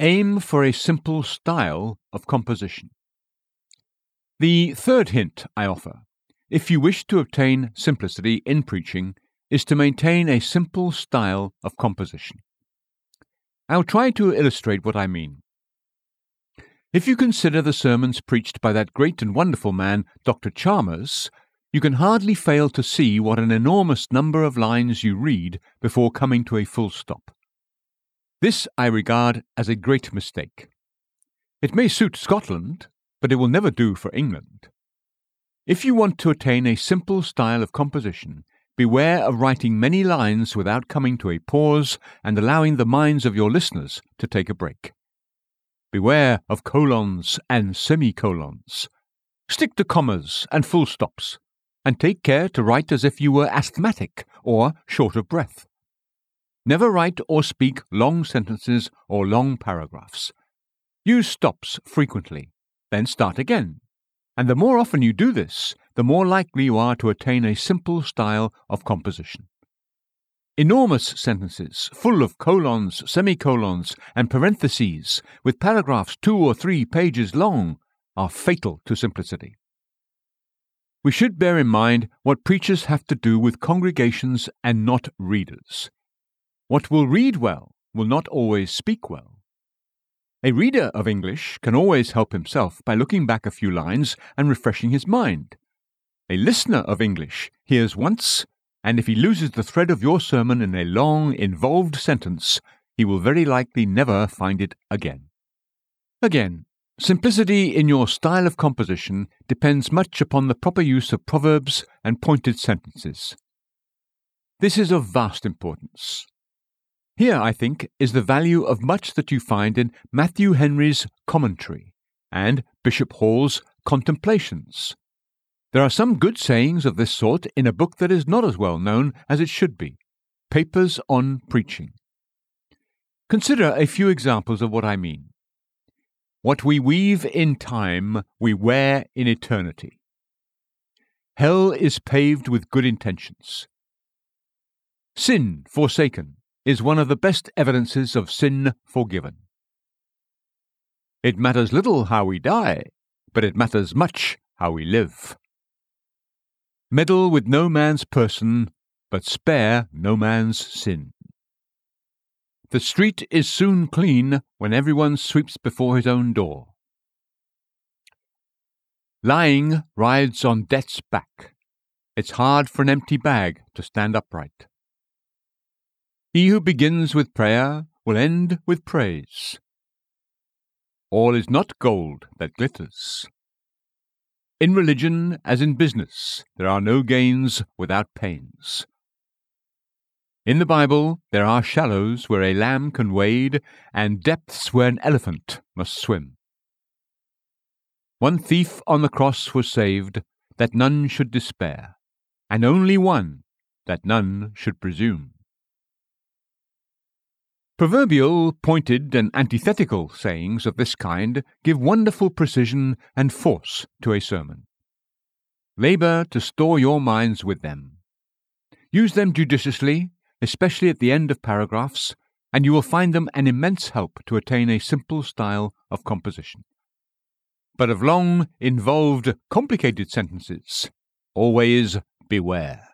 Aim for a simple style of composition. The third hint I offer, if you wish to obtain simplicity in preaching, is to maintain a simple style of composition. I'll try to illustrate what I mean. If you consider the sermons preached by that great and wonderful man, Dr. Chalmers, you can hardly fail to see what an enormous number of lines you read before coming to a full stop. This I regard as a great mistake. It may suit Scotland, but it will never do for England. If you want to attain a simple style of composition, beware of writing many lines without coming to a pause and allowing the minds of your listeners to take a break. Beware of colons and semicolons. Stick to commas and full stops, and take care to write as if you were asthmatic or short of breath. Never write or speak long sentences or long paragraphs. Use stops frequently, then start again. And the more often you do this, the more likely you are to attain a simple style of composition. Enormous sentences, full of colons, semicolons, and parentheses, with paragraphs two or three pages long, are fatal to simplicity. We should bear in mind what preachers have to do with congregations and not readers. What will read well will not always speak well. A reader of English can always help himself by looking back a few lines and refreshing his mind. A listener of English hears once and if he loses the thread of your sermon in a long, involved sentence, he will very likely never find it again. Again, simplicity in your style of composition depends much upon the proper use of proverbs and pointed sentences. This is of vast importance. Here, I think, is the value of much that you find in Matthew Henry's Commentary and Bishop Hall's Contemplations, there are some good sayings of this sort in a book that is not as well known as it should be Papers on Preaching. Consider a few examples of what I mean. What we weave in time, we wear in eternity. Hell is paved with good intentions. Sin forsaken is one of the best evidences of sin forgiven. It matters little how we die, but it matters much how we live. Meddle with no man's person, but spare no man's sin. The street is soon clean when everyone sweeps before his own door. Lying rides on death's back. It's hard for an empty bag to stand upright. He who begins with prayer will end with praise. All is not gold that glitters. In religion, as in business, there are no gains without pains. In the Bible, there are shallows where a lamb can wade, and depths where an elephant must swim. One thief on the cross was saved, that none should despair, and only one, that none should presume. Proverbial, pointed, and antithetical sayings of this kind give wonderful precision and force to a sermon. Labour to store your minds with them. Use them judiciously, especially at the end of paragraphs, and you will find them an immense help to attain a simple style of composition. But of long, involved, complicated sentences, always beware.